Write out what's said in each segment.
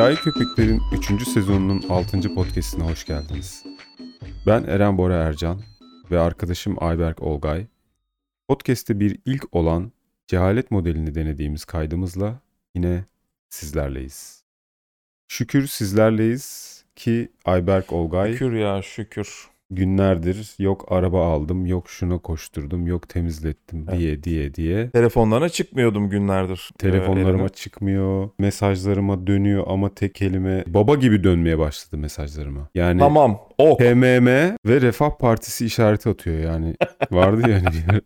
Cahil Köpekler'in 3. sezonunun 6. podcastine hoş geldiniz. Ben Eren Bora Ercan ve arkadaşım Ayberk Olgay. Podcast'te bir ilk olan cehalet modelini denediğimiz kaydımızla yine sizlerleyiz. Şükür sizlerleyiz ki Ayberk Olgay Şükür ya şükür. Günlerdir yok araba aldım, yok şuna koşturdum, yok temizlettim Evet. diye diye diye Telefonlarına çıkmıyordum günlerdir. Telefonlarıma Ee, elime. çıkmıyor, mesajlarıma dönüyor ama tek kelime baba gibi dönmeye başladı mesajlarıma. Yani Tamam. Ok. TMM ve Refah Partisi işareti atıyor yani. Vardı yani.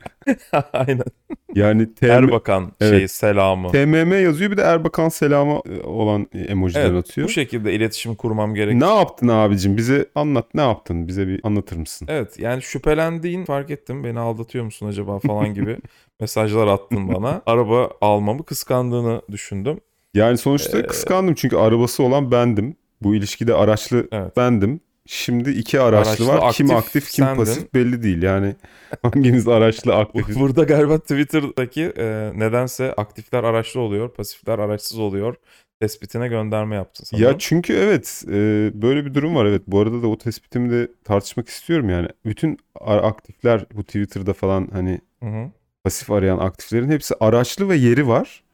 Aynen. Yani TM, Erbakan Evet. şey selamı. TMM yazıyor bir de Erbakan selamı e, olan emojiler Evet, atıyor. Bu şekilde iletişim kurmam gerek. Ne yaptın abicim? Bize anlat ne yaptın? Bize bir anlatır mısın? Evet yani şüphelendiğin fark ettim. Beni aldatıyor musun acaba falan gibi mesajlar attın bana. Araba almamı kıskandığını düşündüm. Yani sonuçta Ee, kıskandım çünkü arabası olan bendim. Bu ilişkide araçlı Evet. bendim. Şimdi iki araçlı, Araçlı, var. kim aktif aktif kim sendin. pasif belli değil. Yani hangimiz araçlı aktif? Burada galiba Twitter'daki e, nedense aktifler araçlı oluyor, pasifler araçsız oluyor tespitine gönderme yaptın sanırım. Ya çünkü evet e, böyle bir durum var evet. Bu arada da o tespitimi de tartışmak istiyorum yani. Bütün aktifler bu Twitter'da falan hani Hı hı. pasif arayan aktiflerin hepsi araçlı ve yeri var.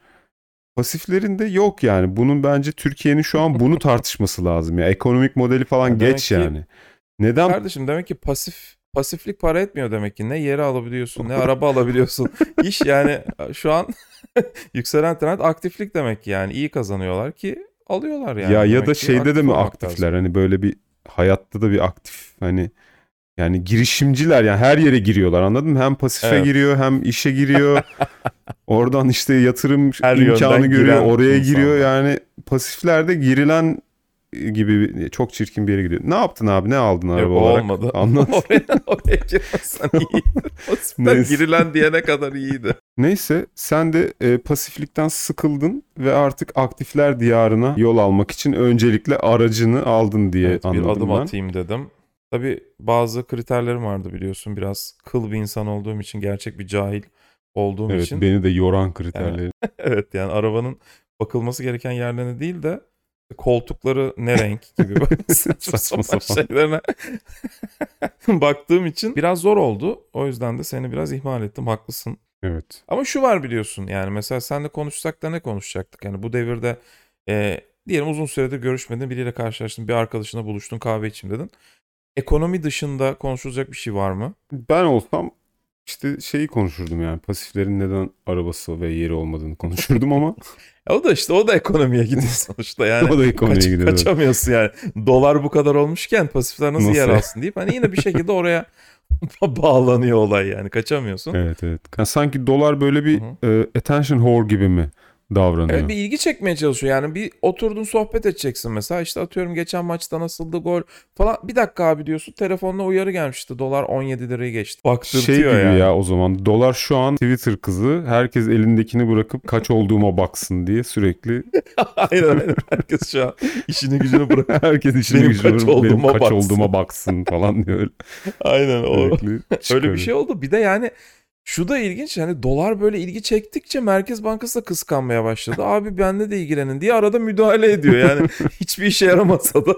Pasiflerin de yok yani. Bunun bence Türkiye'nin şu an bunu tartışması lazım ya. Ekonomik modeli falan Ya demek geç ki- yani. Neden Kardeşim demek ki pasif pasiflik para etmiyor demek ki. Ne yeri alabiliyorsun ne araba alabiliyorsun. İş yani şu an yükselen trend aktiflik demek ki yani iyi kazanıyorlar ki alıyorlar yani. ya ya da şeyde de mi aktifler lazım. hani böyle bir hayatta da bir aktif hani yani girişimciler yani her yere giriyorlar anladın mı? Hem pasife Evet. giriyor hem işe giriyor. Oradan işte yatırım Her imkanı görüyor oraya insanlar. giriyor yani pasiflerde girilen gibi bir- çok çirkin bir yere gidiyor. Ne yaptın abi ne aldın araba Yok, o olarak? olmadı. Anlat. oraya, oraya girmezsen iyiydi. Pasiften girilen diyene kadar iyiydi. Neyse sen de e, pasiflikten sıkıldın ve artık aktifler diyarına yol almak için öncelikle aracını aldın diye Evet, bir anladım adım ben. atayım dedim. Tabii bazı kriterlerim vardı biliyorsun. Biraz kıl bir insan olduğum için, gerçek bir cahil olduğum Evet için. beni de yoran kriterleri. Evet yani arabanın bakılması gereken yerlerine değil de koltukları ne renk gibi böyle saçma sapan. şeylerine baktığım için biraz zor oldu. O yüzden de seni biraz ihmal ettim. Haklısın. Evet. Ama şu var biliyorsun yani mesela seninle konuşsak da ne konuşacaktık? Yani bu devirde e, diyelim uzun süredir görüşmedin biriyle karşılaştın bir arkadaşına buluştun kahve içeyim dedin. Ekonomi dışında konuşulacak bir şey var mı? Ben olsam işte şeyi konuşurdum yani pasiflerin neden arabası ve yeri olmadığını konuşurdum ama o da işte o da ekonomiye gidiyor sonuçta yani. o da ekonomiye Kaç- gidiyor. kaçamıyorsun yani. Dolar bu kadar olmuşken pasifler nasıl, yer Nasıl? alsın deyip hani yine bir şekilde oraya bağlanıyor olay yani kaçamıyorsun. Evet evet. Yani sanki dolar böyle bir e, attention whore gibi mi davranıyor? Evet bir ilgi çekmeye çalışıyor. Yani bir oturdun sohbet edeceksin mesela. işte atıyorum geçen maçta nasıldı gol falan. Bir dakika abi diyorsun telefonla uyarı gelmişti. Dolar 17 lirayı geçti. Baktırtıyor şey gibi yani. ya o zaman dolar şu an Twitter kızı herkes elindekini bırakıp kaç olduğuma baksın diye sürekli aynen aynen. Herkes şu an işini gücünü bırak. herkes işini Benim gücünü kaç bırakıp benim kaç baksın. olduğuma baksın falan diyor. aynen o. Öyle bir şey oldu. Bir de yani şu da ilginç. Hani dolar böyle ilgi çektikçe Merkez Bankası da kıskanmaya başladı. Abi bende de ilgilenin diye arada müdahale ediyor. Yani hiçbir işe yaramasa da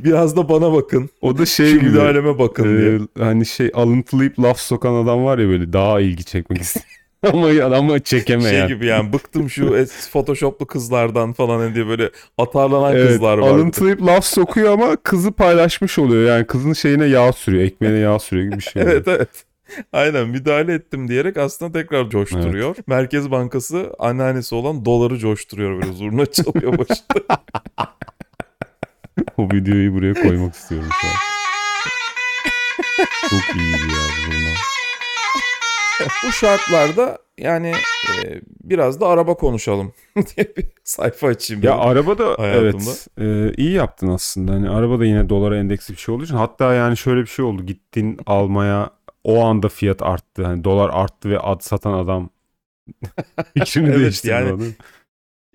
biraz da bana bakın. O da şey Şu gibi müdahaleme bakın diye. e, hani şey alıntılayıp laf sokan adam var ya böyle daha ilgi çekmek istiyor. ama ama çekemeyen. Şey gibi yani bıktım şu es- photoshoplu kızlardan falan hani diye böyle atarlanan Evet, kızlar var. alıntılayıp laf sokuyor ama kızı paylaşmış oluyor. Yani kızın şeyine yağ sürüyor, ekmeğine yağ sürüyor gibi bir şey. oluyor. Evet evet. Aynen müdahale ettim diyerek aslında tekrar coşturuyor. Merkez Bankası anneannesi olan doları coşturuyor böyle zurna çalıyor başında. O videoyu buraya koymak istiyorum şu an. Çok iyiydi ya durma. Bu şartlarda yani e, biraz da araba konuşalım diye bir sayfa açayım. Ya araba da hayatımda. evet e, iyi yaptın aslında. Hani araba da yine dolara endeksli bir şey olduğu için. Hatta yani şöyle bir şey oldu. Gittin almaya o anda fiyat arttı. Hani dolar arttı ve ad satan adam fikrini Evet, değiştirdi. yani-?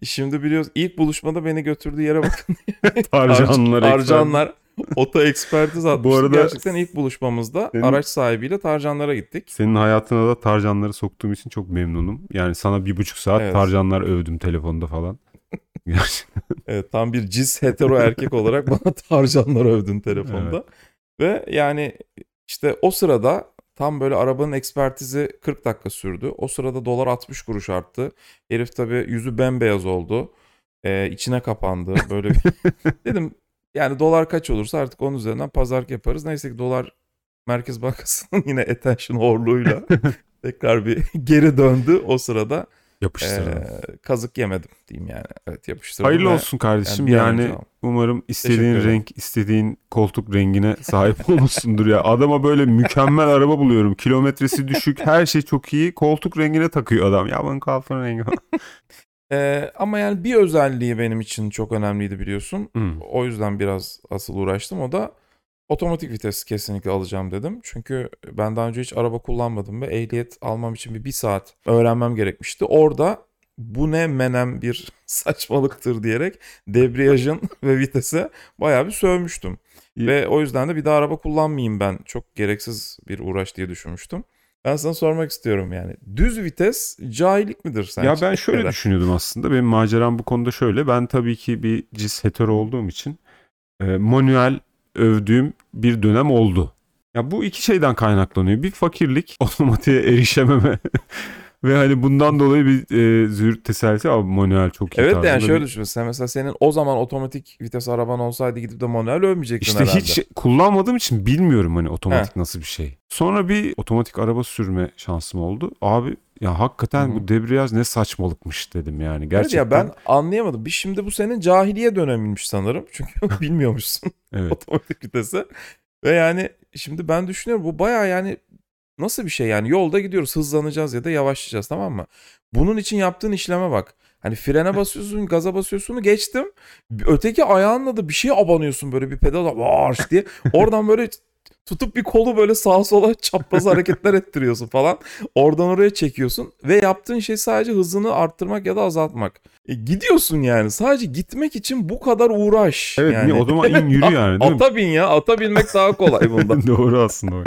Şimdi biliyoruz ilk buluşmada beni götürdüğü yere bakın. Tarcanlar, Tarcanlar Oto ekspertiz atmıştı. arada- Gerçekten ilk buluşmamızda Senin- araç sahibiyle Tarcanlara gittik. Senin hayatına da tarcanları soktuğum için çok memnunum. Yani sana bir buçuk saat Evet. tarcanlar övdüm telefonda falan. Gerçekten. Evet, tam bir cis hetero erkek olarak bana Tarcanları övdün telefonda. Ve yani işte o sırada tam böyle arabanın ekspertizi 40 dakika sürdü. O sırada dolar 60 kuruş arttı. Herif tabii yüzü bembeyaz oldu. Ee, içine kapandı. Böyle bir... Dedim yani dolar kaç olursa artık onun üzerinden pazarlık yaparız. Neyse ki dolar Merkez Bankası'nın yine attention horluğuyla tekrar bir geri döndü o sırada. Yapıştırdım. Ee, kazık yemedim diyeyim yani. Evet yapıştırdım. Hayırlı ve- olsun kardeşim. Yani, aldım. umarım istediğin renk, istediğin koltuk rengine sahip olmuşsundur ya. Adama böyle mükemmel araba buluyorum. Kilometresi düşük, her şey çok iyi. Koltuk rengine takıyor adam. Ya bunun koltuğun rengi. Ee, ama yani bir özelliği benim için çok önemliydi biliyorsun. Hmm. O yüzden biraz asıl uğraştım. O da otomatik vites kesinlikle alacağım dedim. Çünkü ben daha önce hiç araba kullanmadım ve ehliyet almam için bir, bir saat öğrenmem gerekmişti. Orada bu ne menem bir saçmalıktır diyerek debriyajın ve vitese bayağı bir sövmüştüm. İyi. Ve o yüzden de bir daha araba kullanmayayım ben. Çok gereksiz bir uğraş diye düşünmüştüm. Ben sana sormak istiyorum yani. Düz vites cahillik midir sence? Ya ben şöyle Neden? düşünüyordum aslında. Benim maceram bu konuda şöyle. Ben tabii ki bir cis hetero olduğum için e, manuel övdüğüm bir dönem oldu. Ya bu iki şeyden kaynaklanıyor. Bir fakirlik, otomatiğe erişememe ve hani bundan dolayı bir e, züğürt tesellisi abi manuel çok iyi Evet tarzında yani şöyle düşün. Sen mesela senin o zaman otomatik vites araban olsaydı gidip de manuel övmeyecektin İşte herhalde. hiç kullanmadığım için bilmiyorum hani otomatik nasıl bir şey. Sonra bir otomatik araba sürme şansım oldu. Abi ya hakikaten Hı hı. bu debriyaj ne saçmalıkmış dedim yani. Evet Gerçekten. ya ben anlayamadım. Bir şimdi bu senin cahiliye döneminmiş sanırım. Çünkü bilmiyormuşsun Evet. otomatik vitesi. Ve yani şimdi ben düşünüyorum bu baya yani nasıl bir şey yani yolda gidiyoruz hızlanacağız ya da yavaşlayacağız tamam mı? Bunun için yaptığın işleme bak. Hani frene basıyorsun, gaza basıyorsun'u geçtim. Öteki ayağınla da bir şeye abanıyorsun böyle bir pedala varş diye. Oradan böyle tutup bir kolu böyle sağa sola çapraz hareketler ettiriyorsun falan. Oradan oraya çekiyorsun ve yaptığın şey sadece hızını arttırmak ya da azaltmak. E, gidiyorsun yani. Sadece gitmek için bu kadar uğraş. Evet yani. o zaman in yürü yani değil mi? Ata bin ya. Ata binmek daha kolay bundan. Doğru aslında.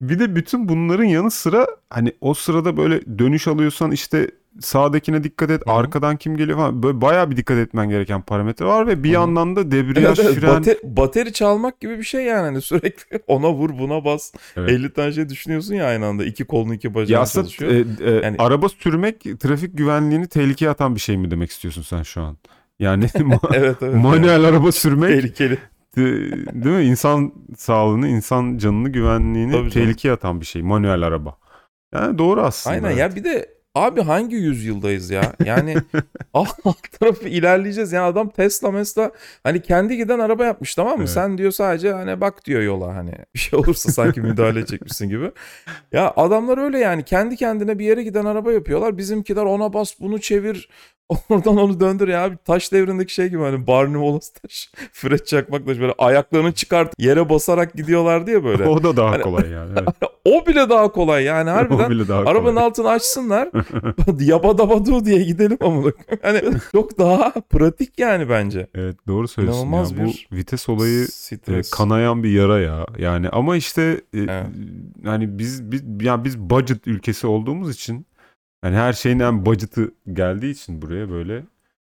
Bir de bütün bunların yanı sıra hani o sırada böyle dönüş alıyorsan işte sağdakine dikkat et, Hı hı. arkadan kim geliyor falan böyle bayağı bir dikkat etmen gereken parametre var ve bir Hı hı. yandan da debriyaj, Evet, evet, fren. bate- bateri çalmak gibi bir şey yani. Hani sürekli ona vur buna bas. Evet. 50 tane şey düşünüyorsun ya aynı anda. İki kolun iki Ya bacağın aslında çalışıyor. e, e, Yani- araba sürmek trafik güvenliğini tehlikeye atan bir şey mi demek istiyorsun sen şu an? Yani evet evet. manuel araba sürmek Tehlikeli. değil mi? İnsan sağlığını, insan canını, güvenliğini Tabii canım. tehlikeye atan bir şey manuel araba. Yani doğru aslında. Aynen evet. ya bir de abi hangi yüzyıldayız ya? Yani alt tarafı ilerleyeceğiz. Yani adam Tesla mesela hani kendi giden araba yapmış tamam mı? Evet. Sen diyor sadece hani bak diyor yola hani bir şey olursa sanki müdahale edecekmişsin gibi. Ya adamlar öyle yani kendi kendine bir yere giden araba yapıyorlar. Bizimkiler ona bas bunu çevir oradan onu döndür ya. Abi taş devrindeki şey gibi hani Barney Wallace taş. Fred çakmakla böyle ayaklarını çıkart yere basarak gidiyorlardı ya böyle. O da daha Hani- kolay yani. Evet. o bile daha kolay yani harbiden. o bile daha Arabanın kolay. altını açsınlar. Yabadabadu diye gidelim koyayım. Hani çok daha pratik yani bence. Evet doğru söylüyorsun İnanılmaz ya. bir Bu vites olayı e, kanayan bir yara ya. Yani ama işte e, Evet. hani biz biz yani biz budget ülkesi olduğumuz için hani her şeyin en budget'ı geldiği için buraya böyle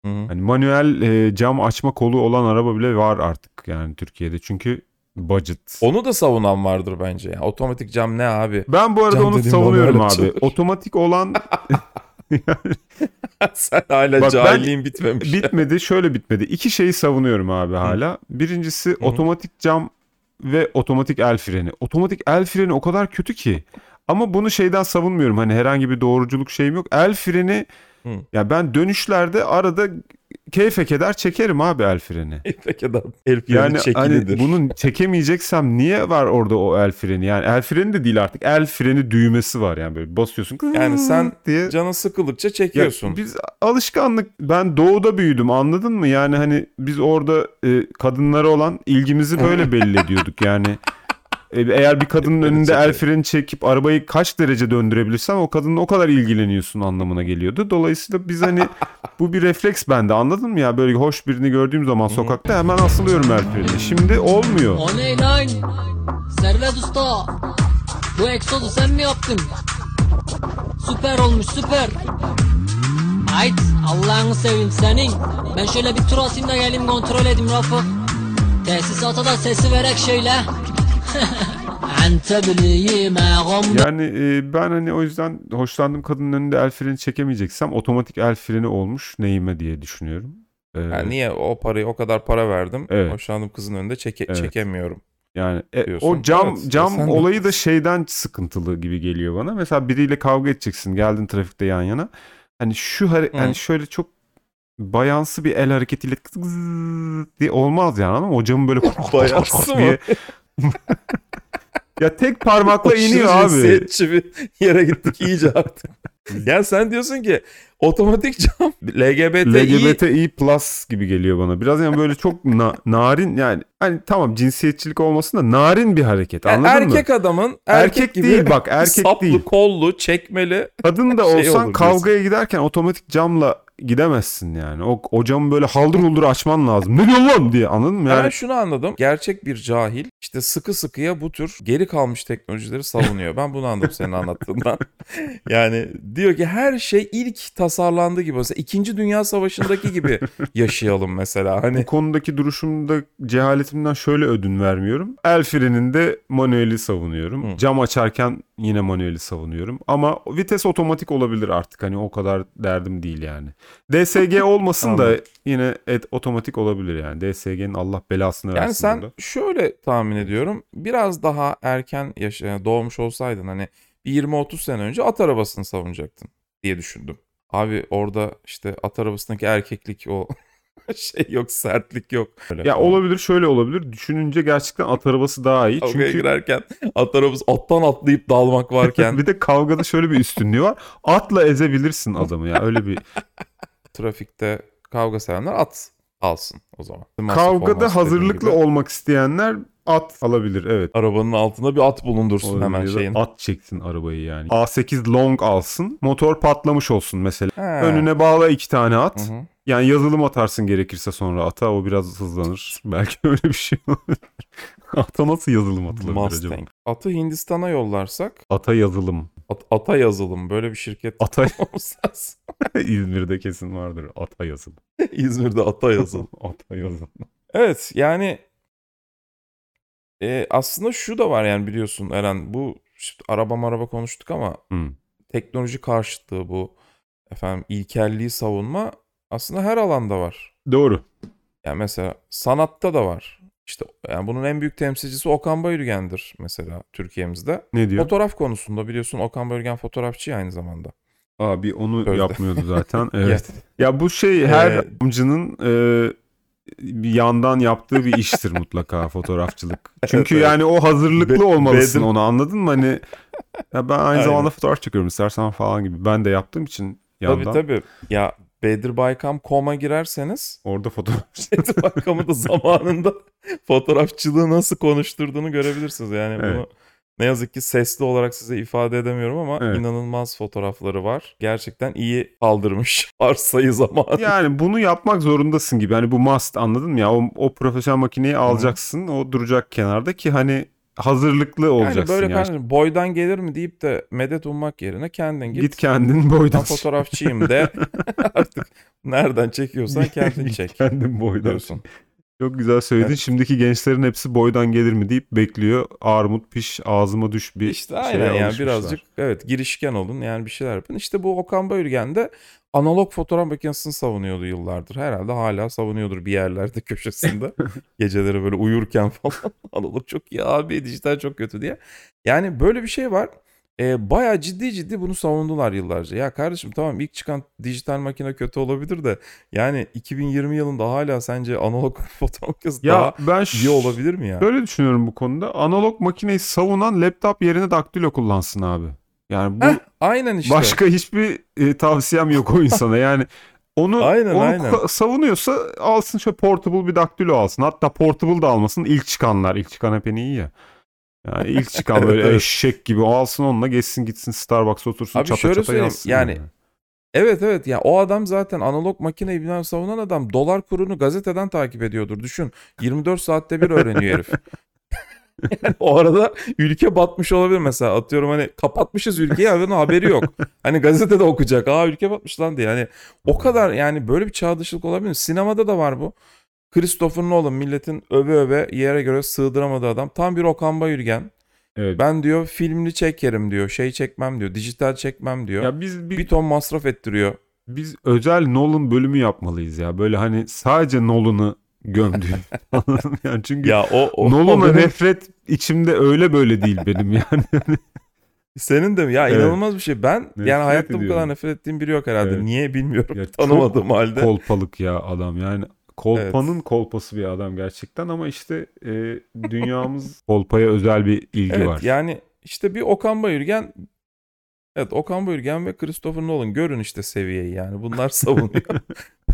Hı hı. hani manuel e, cam açma kolu olan araba bile var artık yani Türkiye'de. Çünkü budget. Onu da savunan vardır bence. Yani otomatik cam ne abi? Ben bu arada Cam onu savunuyorum abi. açılır. Otomatik olan Sen hala Bak cahilliğin bitmemiş. bitmedi. Şöyle bitmedi. İki şeyi savunuyorum abi hala. Birincisi otomatik cam ve otomatik el freni. Otomatik el freni o kadar kötü ki. Ama bunu şeyden savunmuyorum. Hani herhangi bir doğruculuk şeyim yok. El freni Hı. ya ben dönüşlerde arada keyfe keder çekerim abi el freni. Peki adam el freni Yani çekilidir. hani bunun çekemeyeceksem niye var orada o el freni? Yani el freni de değil artık. El freni düğmesi var yani böyle basıyorsun. Yani sen diye Canın sıkıldıkça ya çekiyorsun. biz alışkanlık ben doğuda büyüdüm anladın mı? Yani hani biz orada e, kadınlara olan ilgimizi böyle belli ediyorduk. Yani eğer bir kadının önünde el freni çekip arabayı kaç derece döndürebilirsen o kadınla o kadar ilgileniyorsun anlamına geliyordu. Dolayısıyla biz hani bu bir refleks bende anladın mı ya? Böyle hoş birini gördüğüm zaman sokakta hemen asılıyorum el frenine. Şimdi olmuyor. O ne lan? Servet Usta. Bu egzozu sen mi yaptın? Süper olmuş süper. Ait Allah'ını seveyim senin. Ben şöyle bir tur atayım da geleyim kontrol edeyim Rafık. Tesisata da sesi verek şöyle. Yani e, ben hani o yüzden hoşlandığım kadının önünde el freni çekemeyeceksem otomatik el freni olmuş neyime diye düşünüyorum. Ee, Yani niye o parayı o kadar para verdim. Evet. Hoşlandığım kızın önünde çeke- Evet. çekemiyorum. Yani e, diyorsun. o cam Evet, cam sen de olayı da şeyden sıkıntılı gibi geliyor bana. Mesela biriyle kavga edeceksin. Geldin trafikte yan yana. Hani şu hare- hani şöyle çok bayansı bir el hareketiyle diye olmaz yani mı? O camı böyle Bayansı diye. Ya tek parmakla iniyor abi. bir yere gittik iyice artık. yani sen diyorsun ki otomatik cam LGBTİ LGBTİ plus gibi geliyor bana. Biraz yani böyle çok na- narin yani hani tamam cinsiyetçilik olmasın da narin bir hareket Yani anladın mı? erkek adamın erkek, Erkek gibi değil bak, erkek saplı, değil. kollu, çekmeli. Kadın da şey olsan kavgaya giderken otomatik camla gidemezsin yani. O, o camı böyle haldır huldur açman lazım. Ne diyorsun lan diye anladın mı? Ben Yani şunu anladım. Gerçek bir cahil işte sıkı sıkıya bu tür geri kalmış teknolojileri savunuyor. Ben bunu anladım senin anlattığından. yani diyor ki her şey ilk tasarlandığı gibi. Mesela 2. Dünya Savaşı'ndaki gibi yaşayalım mesela. Hani bu konudaki duruşumda cehaletimden şöyle ödün vermiyorum. El freninde manueli savunuyorum. Hı. Cam açarken yine manueli savunuyorum. Ama vites otomatik olabilir artık. Hani o kadar derdim değil yani. DSG olmasın da yine et, otomatik olabilir yani. DSG'nin Allah belasını versin Yani sen burada. şöyle tahmin ediyorum. Biraz daha erken yaşa, doğmuş olsaydın hani bir 20-30 sene önce at arabasını savunacaktın diye düşündüm. Abi orada işte at arabasındaki erkeklik o şey yok, sertlik yok. Öyle Ya falan. olabilir şöyle olabilir. Düşününce gerçekten at arabası daha iyi. Kavgaya Çünkü girerken at arabası attan atlayıp dalmak varken bir de kavgada şöyle bir üstünlüğü var. Atla ezebilirsin adamı ya. Öyle bir trafikte kavga sevenler at alsın o zaman. Masraf kavgada hazırlıklı gibi. olmak isteyenler at alabilir. Evet. Arabanın altında bir at bulundursun Olabilir. hemen şeyin. At çeksin arabayı yani. A8 long alsın. Motor patlamış olsun mesela. He. Önüne bağla iki tane at. Hı hı. Yani yazılım atarsın gerekirse sonra ata. O biraz hızlanır. Belki öyle bir şey olabilir. ata nasıl yazılım atılabilir acaba? Mustang. Atı Hindistan'a yollarsak Ata yazılım. at- ata yazılım böyle bir şirket Ata. İzmir'de kesin vardır. Ata yazılım. İzmir'de ata yazılım. Ata yazılım. Evet yani e, aslında şu da var yani biliyorsun Eren bu işte araba maraba konuştuk ama Hı. teknoloji karşıtlığı bu efendim ilkelliği savunma aslında her alanda var. Doğru. Yani mesela sanatta da var. İşte yani bunun en büyük temsilcisi Okan Bayülgen'dir mesela Türkiye'mizde. Ne diyor? Fotoğraf konusunda biliyorsun Okan Bayülgen fotoğrafçı aynı zamanda. Abi onu Sözde. yapmıyordu zaten. Evet. Evet. Ya bu şey her Ee, amcının e, bir yandan yaptığı bir iştir mutlaka fotoğrafçılık. Çünkü evet. yani o hazırlıklı Be- olmalısın Bedir- onu anladın mı? Hani ya ben aynı Aynen. zamanda fotoğraf çekiyorum istersen falan gibi. Ben de yaptığım için yandan Tabii tabii. Ya Bedir Baykam koma girerseniz orada fotoğraf Bedir Baykam'ı da zamanında fotoğrafçılığı nasıl konuşturduğunu görebilirsiniz. Yani Evet. bunu ne yazık ki sesli olarak size ifade edemiyorum ama Evet. inanılmaz fotoğrafları var. Gerçekten iyi kaldırmış arsayı zamanı. Yani bunu yapmak zorundasın gibi. Hani bu must anladın mı ya? O, o profesyonel makineyi alacaksın. O duracak kenarda ki hani hazırlıklı olacaksın Yani böyle yani. kardeşim boydan gelir mi deyip de medet ummak yerine kendin git. Git kendin ben boydan. fotoğrafçıyım de artık nereden çekiyorsan kendin çek. kendin boydan. Diyorsun. Çok güzel söyledin. Evet. Şimdiki gençlerin hepsi boydan gelir mi deyip bekliyor. Armut piş ağzıma düş bir İşte şeye aynen yani alışmışlar. birazcık evet girişken olun yani bir şeyler yapın. İşte bu Okan Bayülgen de analog fotoğraf makinesini savunuyordu yıllardır. Herhalde hala savunuyordur bir yerlerde köşesinde. Geceleri böyle uyurken falan analog çok iyi abi dijital çok kötü diye. Yani böyle bir şey var. E, bayağı ciddi ciddi bunu savundular yıllarca. Ya kardeşim tamam ilk çıkan dijital makine kötü olabilir de yani 2020 yılında hala sence analog fotoğraf makinesi Ya daha ben iyi olabilir mi ya? Şöyle düşünüyorum bu konuda. Analog makineyi savunan laptop yerine daktilo kullansın abi. Yani bu Heh, aynen işte. başka hiçbir e, tavsiyem yok o insana. Yani onu Aynen, onu aynen. savunuyorsa alsın şöyle portable bir daktilo alsın. Hatta portable da almasın. İlk çıkanlar. ilk çıkan hep iyi ya. Yani ilk çıkan böyle evet. eşek gibi o alsın onunla geçsin gitsin Starbucks'a otursun Abi çata şöyle çata yazsın. yani Evet evet ya o adam zaten analog makineyi bilen savunan adam dolar kurunu gazeteden takip ediyordur. Düşün 24 saatte bir öğreniyor herif. Yani o arada ülke batmış olabilir mesela. Atıyorum hani kapatmışız ülkeyi adamın haberi yok. Hani gazetede okuyacak. Aa ülke batmış lan diye. Hani o kadar yani böyle bir çağ dışılık olabilir? Sinemada da var bu. Christopher Nolan milletin öve öve yere göre sığdıramadığı adam. Tam bir Okan Bayülgen. Evet. Ben diyor filmli çekerim diyor. Şey çekmem diyor. Dijital çekmem diyor. ya biz bir, bir ton masraf ettiriyor. biz özel Nolan bölümü yapmalıyız ya. Böyle hani sadece Nolan'ı gömdüğüm. Yani çünkü Ya o, o Nolan'a benim- nefret içimde öyle böyle değil benim yani. Senin de mi? Ya Evet. inanılmaz bir şey. Ben Nefret yani hayatta bu ediyorum. kadar nefret ettiğim biri yok herhalde. Evet. Niye bilmiyorum. Ya Tanımadığım halde. Kolpalık ya adam yani. Kolpanın kolpası bir adam gerçekten ama işte e, dünyamız kolpaya özel bir ilgi evet var. yani işte bir Okan Bayülgen Evet Okan Bayülgen ve Christopher Nolan görün işte seviyeyi yani. Bunlar savunuyor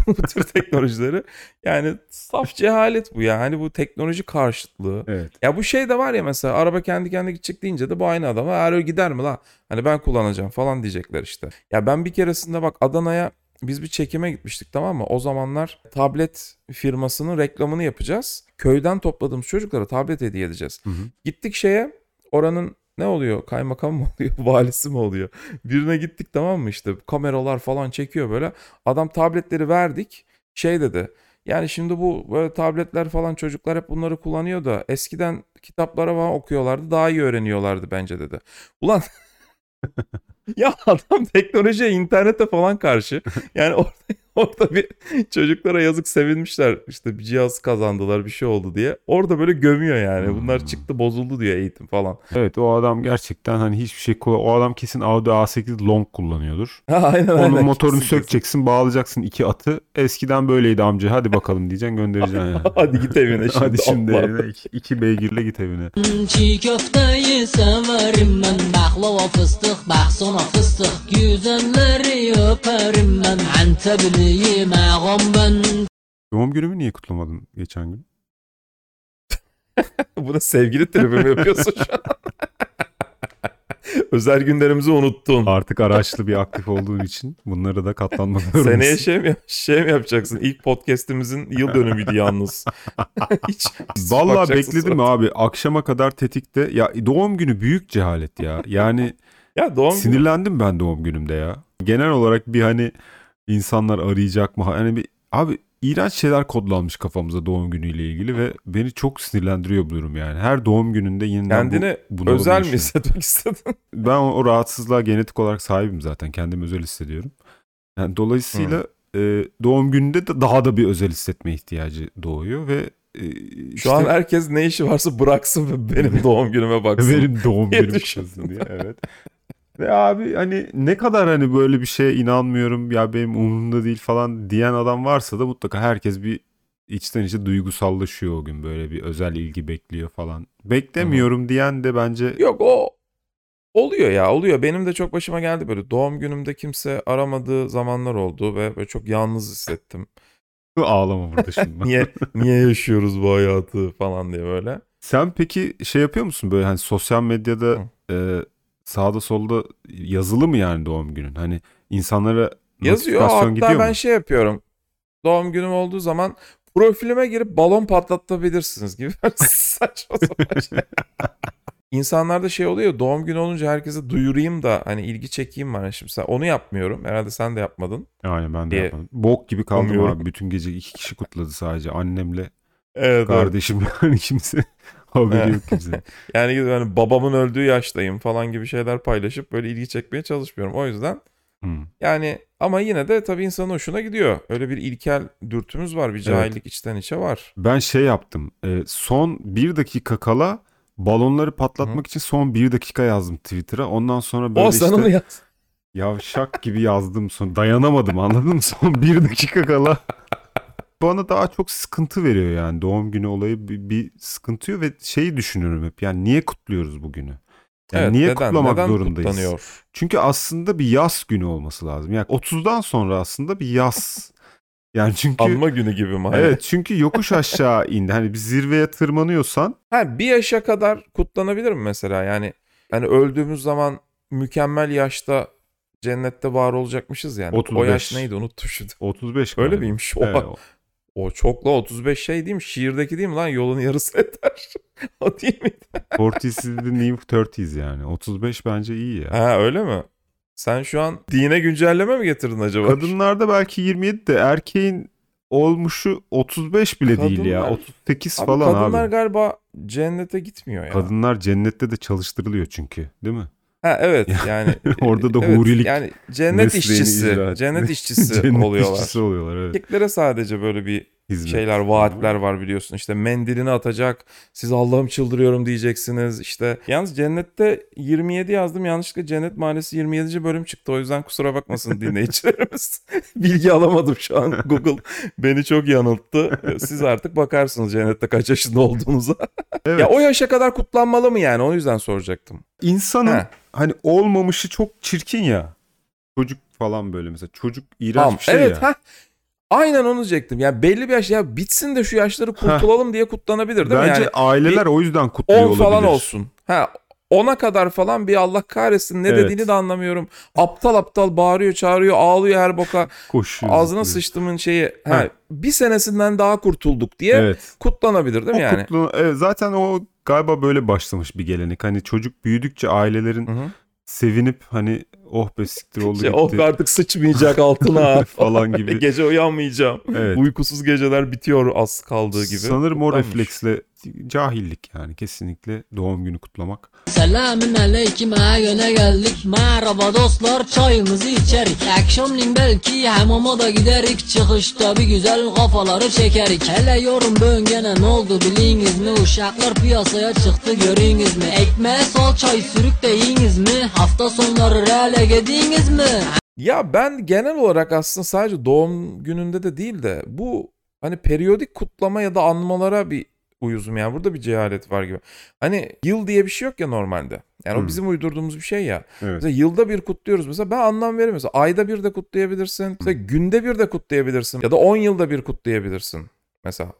bu tür teknolojileri. Yani saf cehalet bu ya. Hani bu teknoloji karşıtlığı. Evet. Ya bu şey de var ya mesela araba kendi kendine gidecek deyince de bu aynı adama eğer öyle gider mi la? Hani ben kullanacağım falan diyecekler işte. Ya ben bir keresinde bak Adana'ya biz bir çekime gitmiştik tamam mı? O zamanlar tablet firmasının reklamını yapacağız. Köyden topladığımız çocuklara tablet hediye edeceğiz. Hı hı. Gittik şeye oranın ne oluyor? Kaymakam mı oluyor? Valisi mi oluyor? Birine gittik tamam mı işte kameralar falan çekiyor böyle. Adam tabletleri verdik. Şey dedi. Yani şimdi bu böyle tabletler falan çocuklar hep bunları kullanıyor da eskiden kitaplara falan okuyorlardı daha iyi öğreniyorlardı bence dedi. Ulan ya adam teknolojiye internete falan karşı. Yani orada, orada bir çocuklara yazık sevinmişler. İşte bir cihaz kazandılar bir şey oldu diye. Orada böyle gömüyor yani. Bunlar Hmm. çıktı bozuldu diyor eğitim falan. Evet o adam gerçekten hani hiçbir şey kullan- o adam kesin Audi A8 long kullanıyordur. Ha, aynen Onun aynen. motorunu Kesin, kesin. sökeceksin, bağlayacaksın iki atı. Eskiden böyleydi amca. Hadi bakalım diyeceksin, göndereceksin yani. Hadi git evine şimdi. Hadi şimdi Allah. evine iki, iki beygirle git evine. Çiğ köfteyi severim ben Baklava fıstık, baksana fıstık Güzelleri öperim ben ben Doğum günümü niye kutlamadın geçen gün? Bu da sevgili tribi mi yapıyorsun şu an? Özel günlerimizi unuttun. Artık araçlı bir aktif olduğun için bunlara da katlanmak zorundasın. Seneye şey mi, şey mi yapacaksın? İlk podcast'imizin yıl dönümüydü yalnız. Hiç, Vallahi bakacaksın bekledim sonra. abi. Akşama kadar tetikte. Ya doğum günü büyük cehalet ya. Yani Ya doğum günü. sinirlendim ben doğum günümde ya. Genel olarak bir hani insanlar arayacak mı? Hani bir abi iğrenç şeyler kodlanmış kafamıza doğum günüyle ilgili ve beni çok sinirlendiriyor bu durum yani. Her doğum gününde yeniden Kendini bu, özel mi hissetmek istedin? Ben o, o rahatsızlığa genetik olarak sahibim zaten. Kendimi özel hissediyorum. Yani dolayısıyla e, doğum gününde de daha da bir özel hissetme ihtiyacı doğuyor ve e, Şu işte an herkes ne işi varsa bıraksın ve benim doğum günüme baksın. benim doğum günüm diye. Evet. Ve abi hani ne kadar hani böyle bir şeye inanmıyorum ya benim umurumda değil falan diyen adam varsa da mutlaka herkes bir içten içe duygusallaşıyor o gün böyle bir özel ilgi bekliyor falan. Beklemiyorum diyen de bence Yok o oluyor ya oluyor. Benim de çok başıma geldi böyle. Doğum günümde kimse aramadığı zamanlar oldu ve böyle çok yalnız hissettim. ağlama burada şimdi. Niye niye yaşıyoruz bu hayatı falan diye böyle. Sen peki şey yapıyor musun böyle hani sosyal medyada e, sağda solda yazılı mı yani doğum günün? Hani insanlara Yazıyor hatta gidiyor ben mu? şey yapıyorum. Doğum günüm olduğu zaman profilime girip balon patlatabilirsiniz gibi saçma sapan şey. İnsanlarda şey oluyor doğum günü olunca herkese duyurayım da hani ilgi çekeyim var. Şimdi sen onu yapmıyorum. Herhalde sen de yapmadın. Yani ben de diye yapmadım. Bok gibi kaldım umuyorum. abi. Bütün gece iki kişi kutladı sadece. Annemle Evet, evet. kardeşim yani kimse haberi Evet. yok kimse. Yani hani babamın öldüğü yaştayım falan gibi şeyler paylaşıp böyle ilgi çekmeye çalışmıyorum. O yüzden Hmm. yani ama yine de tabii insanın hoşuna gidiyor. Öyle bir ilkel dürtümüz var. Bir cahillik içten içe var. Ben şey yaptım. e, son bir dakika kala balonları patlatmak için son bir dakika yazdım Twitter'a. Ondan sonra böyle o işte yaz. yavşak gibi yazdım. Son dayanamadım anladın mı? Son bir dakika kala. Bana daha çok sıkıntı veriyor yani doğum günü olayı bir, bir sıkıntıyor ve şeyi düşünüyorum hep yani niye kutluyoruz bugünü? Yani evet, niye neden, kutlamak neden zorundayız? kutlanıyor? Çünkü aslında bir yaz günü olması lazım. Yani 30'dan sonra aslında bir yaz. Yani çünkü Anma günü gibi mi? Evet çünkü yokuş aşağı indi. Hani bir zirveye tırmanıyorsan Ha, bir yaşa kadar kutlanabilir mi mesela? Yani hani öldüğümüz zaman mükemmel yaşta cennette var olacakmışız yani. O 35. yaş neydi unuttum şimdi. 35 Öyle miymiş? Evet, Oha. o- O çokla 35 şey değil mi? Şiirdeki değil mi lan? Yolun yarısı yeter. o değil mi? 40's is the new 30's yani. 35 bence iyi ya. Ha öyle mi? Sen şu an dine güncelleme mi getirdin acaba? Kadınlarda belki 27 de erkeğin olmuşu 35 bile değil ya. Kadınlar- 38 Abi falan kadınlar abi. galiba cennete gitmiyor ya. Kadınlar cennette de çalıştırılıyor çünkü değil mi? Ha evet yani. Orada da evet, hurilik Yani cennet işçisi. Cennet işçisi Cennet oluyorlar. işçisi oluyorlar evet. Erkeklere sadece böyle bir Hizmet. şeyler, vaatler var biliyorsun. İşte mendilini atacak. Siz Allah'ım çıldırıyorum diyeceksiniz. İşte yalnız cennette 27 yazdım. Yanlışlıkla Cennet Mahallesi 27. bölüm çıktı. O yüzden kusura bakmasın dinleyicilerimiz. Bilgi alamadım şu an. Google beni çok yanılttı. Siz artık bakarsınız cennette kaç yaşında olduğunuza. Evet. Ya o yaşa kadar kutlanmalı mı yani? O yüzden soracaktım. İnsanın He. hani olmamışı çok çirkin ya. Çocuk falan böyle mesela. Çocuk iğrenç Tamam. bir şey evet ya. ha. Aynen onu diyecektim. Yani belli bir yaş ya bitsin de şu yaşları kurtulalım diye kutlanabilir değil mi? Bence Yani aileler o yüzden kutluyor 10 olabilir. falan olsun. Ha 10'a kadar falan bir Allah kahretsin ne Evet. dediğini de anlamıyorum. Aptal aptal bağırıyor, çağırıyor, ağlıyor her boka. Koşuyor. Ağzına zıplıyor. sıçtımın şeyi. Ha, Ha. bir senesinden daha kurtulduk diye Evet. kutlanabilir değil mi O yani? kutlu- evet, zaten o galiba böyle başlamış bir gelenek. Hani çocuk büyüdükçe ailelerin Hı hı. Sevinip hani oh be siktir oldu Şey, gitti oh artık sıçmayacak altına falan gibi. Gece uyanmayacağım. Evet. Uykusuz geceler bitiyor az kaldığı gibi. Sanırım o refleksle cahillik yani kesinlikle doğum günü kutlamak. Selamün aleyküm ha yöne geldik. Merhaba dostlar çayımızı içerik. Akşamleyin belki hamama da giderik. Çıkışta bir güzel kafaları çekerik. Hele yorum böngene ne oldu biliniz mi? Uşaklar piyasaya çıktı görünüz mü? Ekmeğe salçayı sürük de mi? Hafta sonları reale gediniz mi? Ya ben genel olarak aslında sadece doğum gününde de değil de bu hani periyodik kutlama ya da anmalara bir uyuzum yani burada bir cehalet var gibi. Hani yıl diye bir şey yok ya normalde. Yani o Hmm. bizim uydurduğumuz bir şey ya. Evet. Mesela yılda bir kutluyoruz mesela ben anlam veremiyorum. Mesela ayda bir de kutlayabilirsin. Mesela günde bir de kutlayabilirsin. Ya da 10 yılda bir kutlayabilirsin. Mesela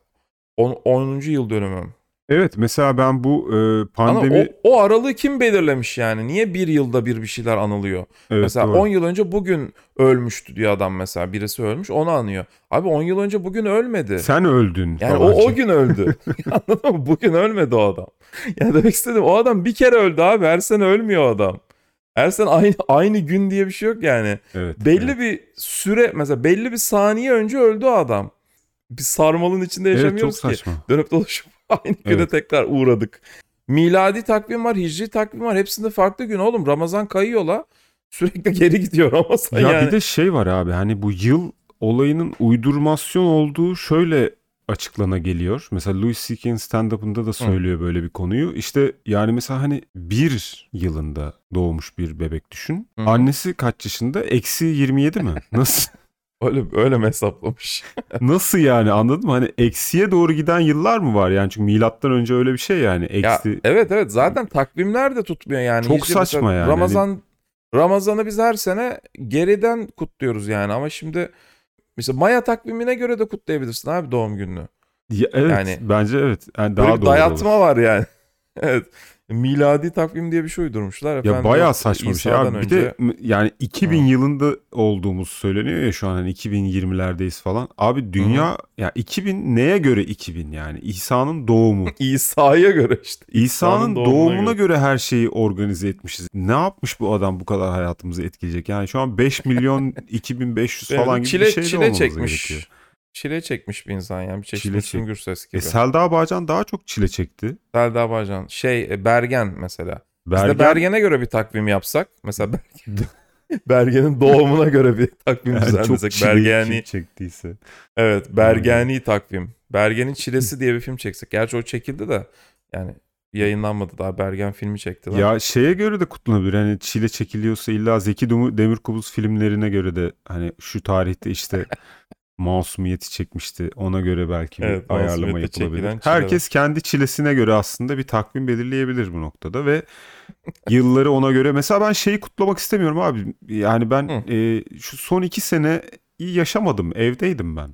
10. 10. yıl dönümüm. Evet mesela ben bu e, Ama pandemi o, o aralığı kim belirlemiş yani? Niye bir yılda bir bir şeyler anılıyor? evet, mesela doğru. 10 yıl önce bugün ölmüştü diyor adam mesela. Birisi ölmüş onu anıyor. Abi 10 yıl önce bugün ölmedi. sen öldün yani o, o gün öldü. Anladın mı? Bugün ölmedi o adam. Yani demek istedim o adam bir kere öldü abi. Her sene ölmüyor o adam. Her sene aynı, aynı gün diye bir şey yok yani. evet, Belli evet. bir süre mesela belli bir saniye önce öldü o adam. Biz sarmalın içinde Evet, çok yaşamıyoruz ki. saçma. Dönüp dolaşıp aynı güne Evet. tekrar uğradık. Miladi takvim var, hicri takvim var. Hepsinde farklı gün oğlum. Ramazan kayıyor la. Sürekli geri gidiyor Ramazan Ya yani. bir de şey var abi hani bu yıl olayının uydurmasyon olduğu şöyle açıklana geliyor. Mesela Louis C.K.'in stand-up'ında da söylüyor böyle bir konuyu. İşte yani mesela hani bir yılında doğmuş bir bebek düşün. Hı. Annesi kaç yaşında? Eksi 27 mi? Nasıl? Öyle öyle mi hesaplamış? Nasıl yani anladın mı? Hani eksiye doğru giden yıllar mı var? Yani çünkü milattan önce öyle bir şey yani. ya Eksi evet evet zaten takvimler de tutmuyor yani. Çok Hicri saçma yani. Ramazan Ramazan'ı biz her sene geriden kutluyoruz yani ama şimdi mesela Maya takvimine göre de kutlayabilirsin abi doğum gününü. Ya evet Yani- bence evet. Yani Böyle daha bir doğru dayatma olur. var yani. evet. Miladi takvim diye bir şey uydurmuşlar. Ya Efendim, bayağı yok, saçma bir şey abi. Bir önce- de m- yani 2000 Hı. yılında olduğumuz söyleniyor ya şu an hani 2020'lerdeyiz falan. Abi dünya ya 2000 neye göre 2000 yani? İsa'nın doğumu. İsa'ya göre işte. İsa'nın doğumuna doğumuna göre. göre. her şeyi organize etmişiz. Ne yapmış bu adam bu kadar hayatımızı etkileyecek? Yani şu an 5 milyon 2500 Yani falan gibi çile, bir şey de çile olmamız çekmiş. gerekiyor. Çile çekmiş bir insan yani. Bir çeşit Çile Müslüm çek- Gürses E, gibi. Selda Bağcan daha çok çile çekti. Selda Bağcan. Şey e, Bergen mesela. Biz de Bergen, Bergen'e göre bir takvim yapsak. Mesela Bergen, Bergen'in doğumuna göre bir takvim yani düzenlesek. Bergeni. çektiyse. Evet Bergeni takvim. Bergen'in Çilesi diye bir film çeksek. Gerçi o çekildi de yani yayınlanmadı daha. Bergen filmi çektiler. Ya şeye göre de kutlanabilir. Hani çile çekiliyorsa illa Zeki Demirkubuz filmlerine göre de hani şu tarihte işte masumiyeti çekmişti. Ona göre belki bir Evet, ayarlama yapılabilir. Herkes kendi çilesine göre aslında bir takvim belirleyebilir bu noktada ve yılları ona göre. Mesela ben şeyi kutlamak istemiyorum abi. Yani ben Hı. e, şu son iki sene iyi yaşamadım. Evdeydim ben.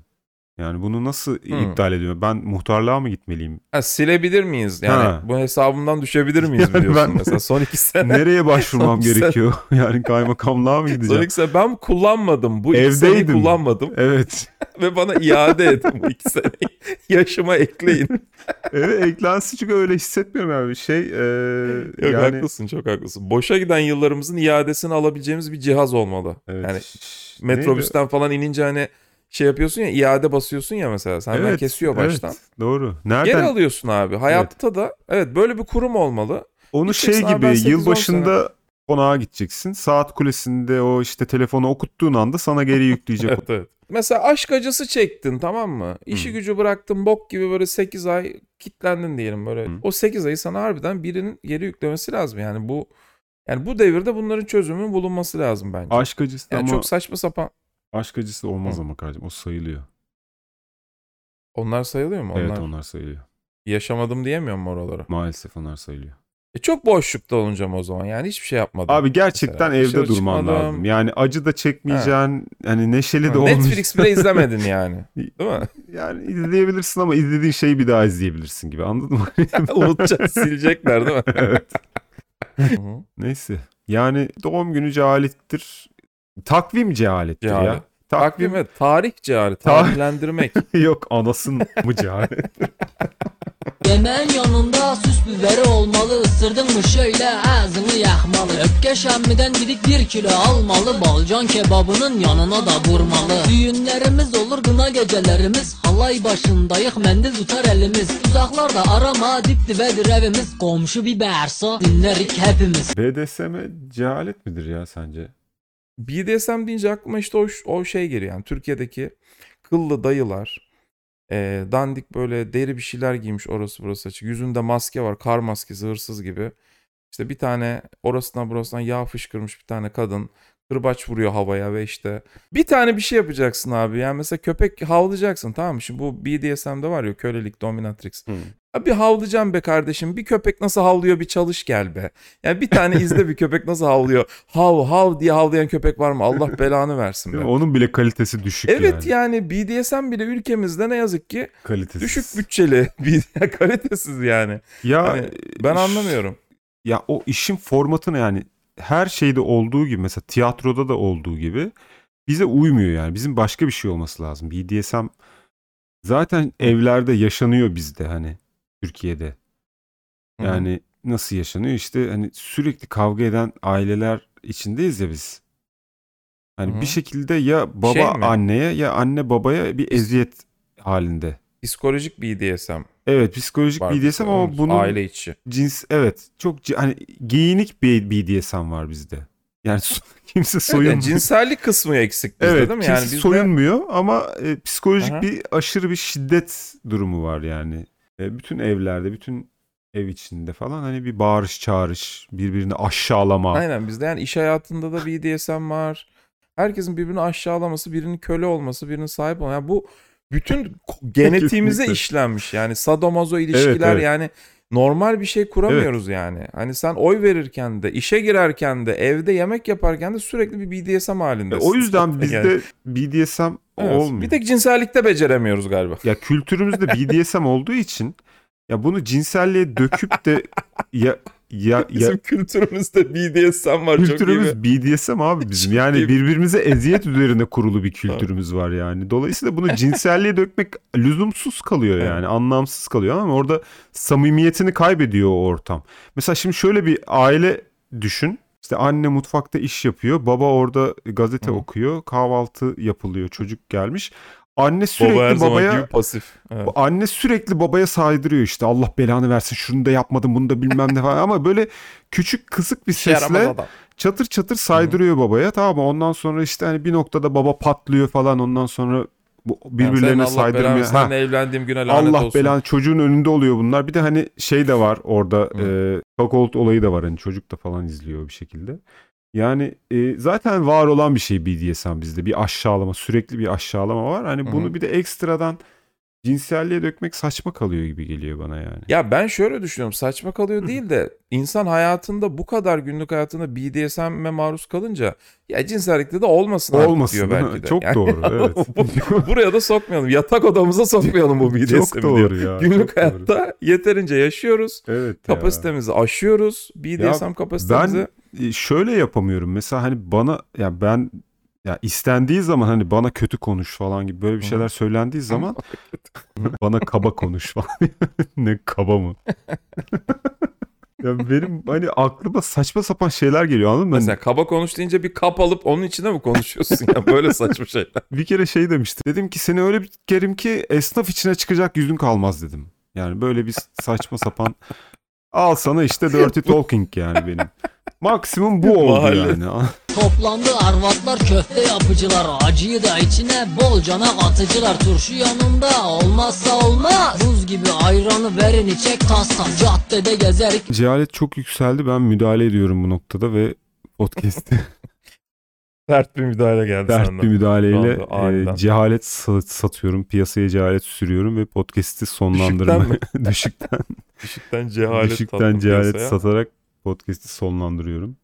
Yani bunu nasıl iptal ediyorum? Ben muhtarlığa mı gitmeliyim? Ha, silebilir miyiz? Yani Ha. bu hesabımdan düşebilir miyiz Yani diyorsun ben- mesela son iki sene. Nereye başvurmam gerekiyor? Yani kaymakamlığa mı Son gideceğim? iki sene ben kullanmadım. Bu iki seneyi Evdeydim. kullanmadım Evet. ve bana iade edin bu iki seneyi. Yaşıma ekleyin. Evet eklensin çünkü öyle hissetmiyorum abi. Şey e, Yok yani haklısın çok haklısın. Boşa giden yıllarımızın iadesini alabileceğimiz bir cihaz olmalı. evet. Yani metrobüsten falan inince hani şey yapıyorsun ya iade basıyorsun ya mesela. Senden Evet, kesiyor evet, baştan. doğru. Geri Nereden? alıyorsun abi. Hayatta da evet böyle bir kurum olmalı. Onu şey gibi ben 8-10 yılbaşında konağa gideceksin. Saat kulesinde o işte telefonu okuttuğun anda sana geri yükleyecek. Evet, evet. Mesela aşk acısı çektin tamam mı? İşi Hı. gücü bıraktın bok gibi böyle 8 ay kitlendin diyelim böyle. Hı. O 8 ayı sana harbiden birinin geri yüklemesi lazım. Yani bu yani bu devirde bunların çözümünün bulunması lazım bence. Aşk acısı yani ama çok saçma sapan. Aşk acısı olmaz Hı. ama kardeşim o sayılıyor. Onlar sayılıyor mu? Evet onlar sayılıyor. yaşamadım diyemiyor mu oralara? Maalesef onlar sayılıyor. E çok boşlukta olunacağım o zaman. Yani hiçbir şey yapmadım. Abi gerçekten Mesela evde dışarı durman çıkmadım. lazım. Yani acı da çekmeyeceksin. Hani neşeli Ha, de olmayacak. Netflix bile izlemedin yani. Değil mi? Yani izleyebilirsin ama izlediğin şeyi bir daha izleyebilirsin gibi anladın mı? Unutacak, silecekler değil mi? evet. Neyse. Yani doğum günü cehalettir. Takvim cehalettir ya. Cehalet. Takvim, Takvim evet. Tarih cehali. Tarih- Tarihlendirmek. yok anasın mı cehalet? Yemeğin yanında süs biberi olmalı Isırdın mı şöyle ağzını yakmalı Öpke şemmiden gidip bir kilo almalı Balcan kebabının yanına da vurmalı Düğünlerimiz olur gına gecelerimiz Halay başındayık mendil tutar elimiz Uzaklarda arama dip dibedir evimiz Komşu bir bağırsa dinlerik hepimiz BDSM cehalet midir ya sence? BDSM deyince aklıma işte o, o şey geliyor yani Türkiye'deki kıllı dayılar e, dandik böyle deri bir şeyler giymiş orası burası açık. Yüzünde maske var kar maskesi hırsız gibi. İşte bir tane orasından burasından yağ fışkırmış bir tane kadın kırbaç vuruyor havaya ve işte bir tane bir şey yapacaksın abi. Yani mesela köpek havlayacaksın tamam mı? Şimdi bu BDSM'de var ya kölelik dominatrix. Hı. Ya bir havlayacağım be kardeşim. Bir köpek nasıl havlıyor bir çalış gel be. Yani bir tane izle bir köpek nasıl havlıyor. Hav hav diye havlayan köpek var mı? Allah belanı versin be. Onun bile kalitesi düşük Evet yani. yani BDSM bile ülkemizde ne yazık ki Kalitesiz. düşük bütçeli, kalitesiz yani. Ya Hani ben anlamıyorum. Ya o işin formatını yani her şeyde olduğu gibi mesela tiyatroda da olduğu gibi bize uymuyor yani. Bizim başka bir şey olması lazım. BDSM zaten evlerde yaşanıyor bizde hani Türkiye'de. Yani nasıl yaşanıyor? İşte hani sürekli kavga eden aileler içindeyiz ya biz. Hani Hı hı. bir şekilde ya baba Şey mi? anneye ya anne babaya bir eziyet halinde. psikolojik BDSM Evet psikolojik var. BDSM ama bunun aile içi. cins evet çok hani giyinik bir BDSM var bizde. Yani kimse Evet, soyun yani cinsellik kısmı eksik bizde Evet, değil mi? kimse Yani bizde soyunmuyor ama e, psikolojik Aha. bir aşırı bir şiddet durumu var yani. E, bütün evlerde, bütün ev içinde falan hani bir bağırış çağırış, birbirini aşağılama. aynen bizde yani iş hayatında da BDSM var. Herkesin birbirini aşağılaması, birinin köle olması, birinin sahip olması. Yani bu bütün genetiğimize işlenmiş. Yani sadomazo ilişkiler evet. yani normal bir şey kuramıyoruz yani. Hani sen oy verirken de, işe girerken de, evde yemek yaparken de sürekli bir BDSM E, halindesin. o yüzden Yani. bizde BDSM Evet, olmuyor. Bir tek cinsellikte beceremiyoruz galiba. Ya kültürümüzde BDSM olduğu için ya bunu cinselliğe döküp de ya ya ya Bizim kültürümüzde BDSM var çok iyi. Kültürümüz BDSM abi bizim. Çok Yani iyi. birbirimize eziyet üzerine kurulu bir kültürümüz var yani. Dolayısıyla bunu cinselliğe dökmek lüzumsuz kalıyor yani. Anlamsız kalıyor ama orada samimiyetini kaybediyor o ortam. Mesela şimdi şöyle bir aile düşün. İşte anne mutfakta iş yapıyor. Baba orada gazete Hı. okuyor. Kahvaltı yapılıyor. Çocuk gelmiş. Anne sürekli Baba her zaman babaya gibi pasif. Evet. Anne sürekli babaya saydırıyor işte Allah belanı versin şunu da yapmadım bunu da bilmem ne falan ama böyle küçük kısık bir sesle çatır çatır saydırıyor babaya tamam mı? Ondan sonra işte hani bir noktada baba patlıyor falan ondan sonra bu Yani birbirlerine Allah saydırmıyor. Ha, evlendiğim güne lanet Allah olsun. belanı çocuğun önünde oluyor bunlar. Bir de hani şey de var orada Hı. e, olayı da var hani çocuk da falan izliyor bir şekilde. Yani e, zaten var olan bir şey BDSM bizde. Bir aşağılama, sürekli bir aşağılama var. Hani Hı bunu bir de ekstradan cinselliğe dökmek saçma kalıyor gibi geliyor bana yani. Ya ben şöyle düşünüyorum saçma kalıyor değil de insan hayatında bu kadar günlük hayatında BDSM'e maruz kalınca ya cinsellikte de olmasın, Olmasın. diyor belki de. Çok Yani doğru. Evet. bu- buraya da sokmayalım. Yatak odamıza sokmayalım bu BDSM'i çok doğru diyor. ya. Günlük çok doğru. hayatta yeterince yaşıyoruz. Evet ya. Kapasitemizi aşıyoruz. BDSM kapasitemizi. Ben şöyle yapamıyorum. Mesela hani bana ya ben ya istendiği zaman hani bana kötü konuş falan gibi böyle bir şeyler söylendiği zaman bana kaba konuş falan. ne kaba mı? ya benim hani aklıma saçma sapan şeyler geliyor anladın mı? Mesela kaba konuş deyince bir kap alıp onun içine mi konuşuyorsun ya? Böyle saçma şeyler. bir kere şey demiştim. Dedim ki seni öyle bir kerim ki esnaf içine çıkacak yüzün kalmaz dedim. Yani böyle bir saçma sapan al sana işte dirty talking yani benim. Maksimum bu oldu Mahalle. yani. Toplandı arvatlar köfte yapıcılar Acıyı da içine bolcana katıcılar Turşu yanında olmazsa olmaz Buz gibi ayranı verin içek tas tas Caddede gezerik Cehalet çok yükseldi. Ben müdahale ediyorum bu noktada ve podcast'i Sert bir müdahale geldi dert senden. bir müdahaleyle Şu anda aniden. e, cehalet sa- satıyorum. Piyasaya cehalet sürüyorum ve podcast'i sonlandırma. Düşükten, Düşükten cehalet düşükten tattım cehalet piyasaya. satarak podcast'i sonlandırıyorum.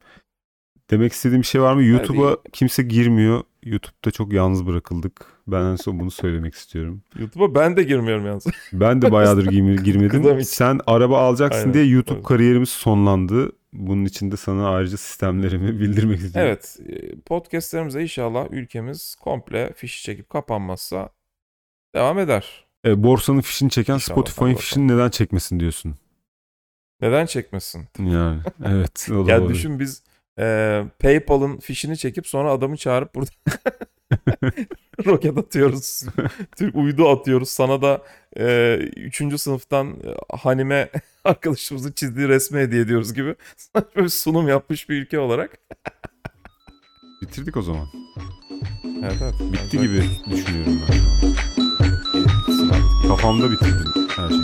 Demek istediğim bir şey var mı? YouTube'a kimse girmiyor. YouTube'da çok yalnız bırakıldık. Ben en son bunu söylemek istiyorum. YouTube'a ben de girmiyorum yalnız. Ben de bayağıdır girme- girmedim. Sen araba alacaksın Aynen, diye YouTube tabii. kariyerimiz sonlandı. Bunun için de sana ayrıca sistemlerimi bildirmek istiyorum. evet e, podcastlerimize inşallah ülkemiz komple fiş çekip kapanmazsa devam eder. E, borsanın fişini çeken Spotify'ın fişini neden çekmesin diyorsun? Neden çekmesin? Yani evet. O da düşün biz e, PayPal'ın fişini çekip sonra adamı çağırıp burada roket atıyoruz. Türk uydu atıyoruz. Sana da e, üçüncü sınıftan Hanime arkadaşımızın çizdiği resmi hediye ediyoruz gibi. Saçma bir sunum yapmış bir ülke olarak. Bitirdik o zaman. Evet, evet. Bitti Ben gibi düşünüyorum ben. şu an. zaten- Kafamda bitirdim her şeyi.